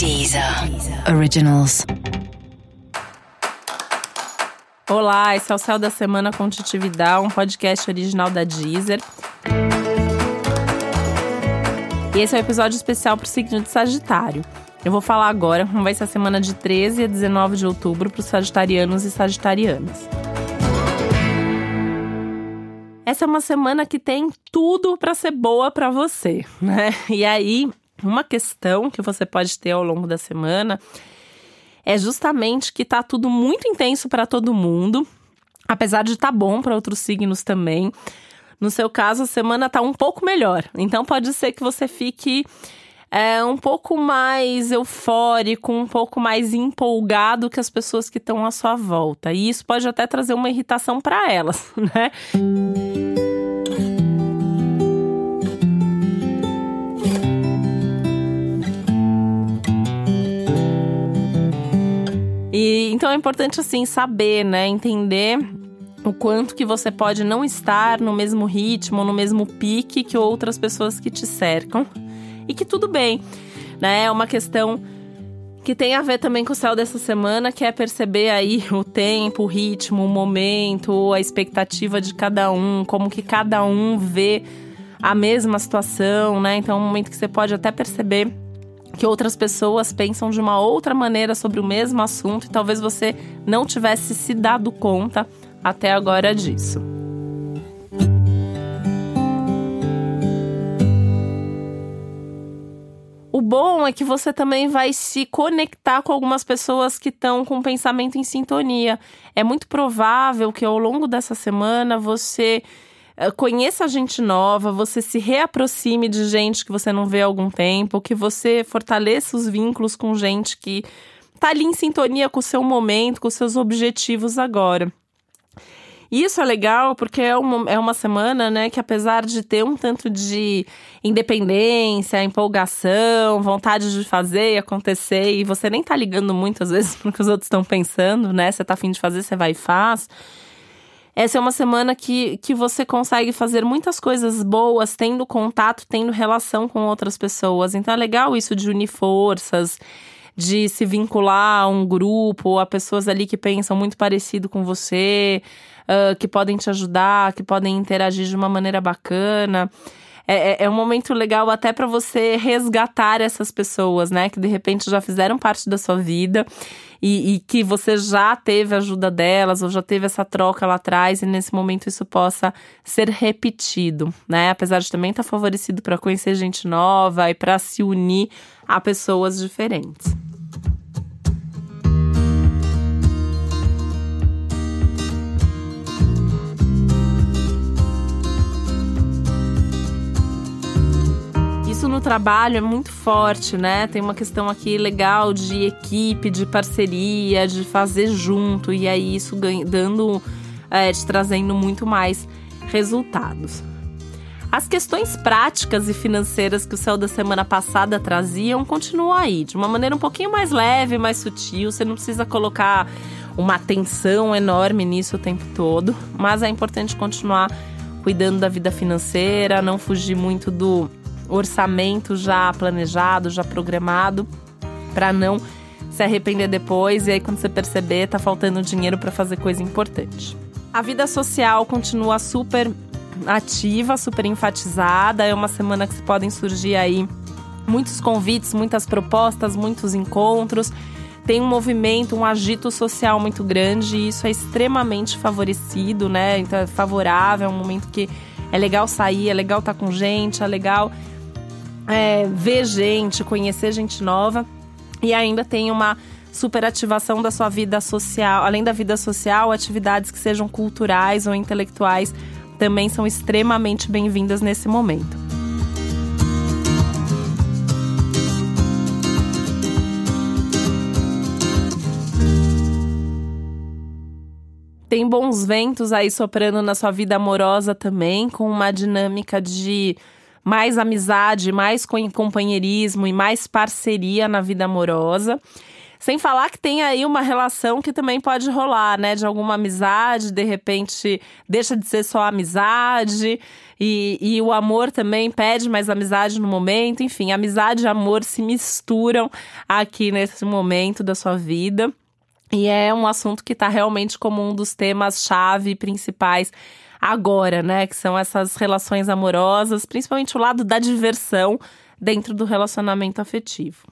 Deezer Originals. Olá, esse é o Céu da Semana com Titividade, um podcast original da Deezer. E esse é o um episódio especial para o signo de Sagitário. Eu vou falar agora como vai ser a semana de 13 a 19 de outubro para os sagitarianos e sagitarianas. Essa é uma semana que tem tudo para ser boa para você, né? E aí, uma questão que você pode ter ao longo da semana é justamente que tá tudo muito intenso para todo mundo, apesar de tá bom para outros signos também. No seu caso, a semana tá um pouco melhor. Então pode ser que você fique é, um pouco mais eufórico, um pouco mais empolgado que as pessoas que estão à sua volta. E isso pode até trazer uma irritação para elas, né? Então é importante assim saber, né, entender o quanto que você pode não estar no mesmo ritmo, no mesmo pique que outras pessoas que te cercam e que tudo bem, né? É uma questão que tem a ver também com o céu dessa semana, que é perceber aí o tempo, o ritmo, o momento, a expectativa de cada um, como que cada um vê a mesma situação, né? Então é um momento que você pode até perceber que outras pessoas pensam de uma outra maneira sobre o mesmo assunto e talvez você não tivesse se dado conta até agora disso. O bom é que você também vai se conectar com algumas pessoas que estão com o pensamento em sintonia. É muito provável que ao longo dessa semana você conheça gente nova, você se reaproxime de gente que você não vê há algum tempo, que você fortaleça os vínculos com gente que tá ali em sintonia com o seu momento, com os seus objetivos agora. Isso é legal porque é uma, é uma semana, né, que apesar de ter um tanto de independência, empolgação, vontade de fazer e acontecer, e você nem tá ligando muito às vezes no que os outros estão pensando, né? Você tá afim de fazer, você vai e faz essa é uma semana que, que você consegue fazer muitas coisas boas, tendo contato, tendo relação com outras pessoas. Então é legal isso de unir forças, de se vincular a um grupo, a pessoas ali que pensam muito parecido com você, uh, que podem te ajudar, que podem interagir de uma maneira bacana. É, é, é um momento legal até para você resgatar essas pessoas, né? Que de repente já fizeram parte da sua vida e, e, que você já teve ajuda delas ou já teve essa troca lá atrás e nesse momento isso possa ser repetido, né? Apesar de também estar tá favorecido para conhecer gente nova e para se unir a pessoas diferentes. Trabalho é muito forte, né? Tem uma questão aqui legal de equipe, de parceria, de fazer junto, e aí isso ganha, dando, é, te trazendo muito mais resultados. As questões práticas e financeiras que o céu da semana passada traziam continuam aí, de uma maneira um pouquinho mais leve, mais sutil. Você não precisa colocar uma atenção enorme nisso o tempo todo, mas é importante continuar cuidando da vida financeira, não fugir muito do orçamento já planejado, já programado, para não se arrepender depois e aí quando você perceber tá faltando dinheiro para fazer coisa importante. A vida social continua super ativa, super enfatizada. É uma semana que podem surgir aí muitos convites, muitas propostas, muitos encontros. Tem um movimento, um agito social muito grande e isso é extremamente favorecido, né? Então é favorável, é um momento que é legal sair, é legal estar tá com gente, é legal é, ver gente, conhecer gente nova e ainda tem uma superativação da sua vida social. Além da vida social, atividades que sejam culturais ou intelectuais também são extremamente bem-vindas nesse momento. Tem bons ventos aí soprando na sua vida amorosa também, com uma dinâmica de mais amizade, mais companheirismo e mais parceria na vida amorosa. Sem falar que tem aí uma relação que também pode rolar, né? De alguma amizade, de repente deixa de ser só amizade. E, e o amor também pede mais amizade no momento. Enfim, amizade e amor se misturam aqui nesse momento da sua vida. E é um assunto que está realmente como um dos temas-chave principais agora, né? Que são essas relações amorosas, principalmente o lado da diversão dentro do relacionamento afetivo.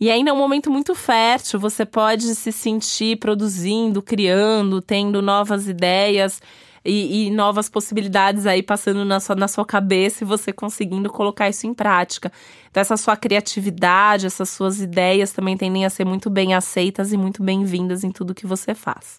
E ainda é um momento muito fértil, você pode se sentir produzindo, criando, tendo novas ideias e, e, novas possibilidades aí passando na sua, na sua cabeça e você conseguindo colocar isso em prática. Então, essa sua criatividade, essas suas ideias também tendem a ser muito bem aceitas e muito bem-vindas em tudo que você faz.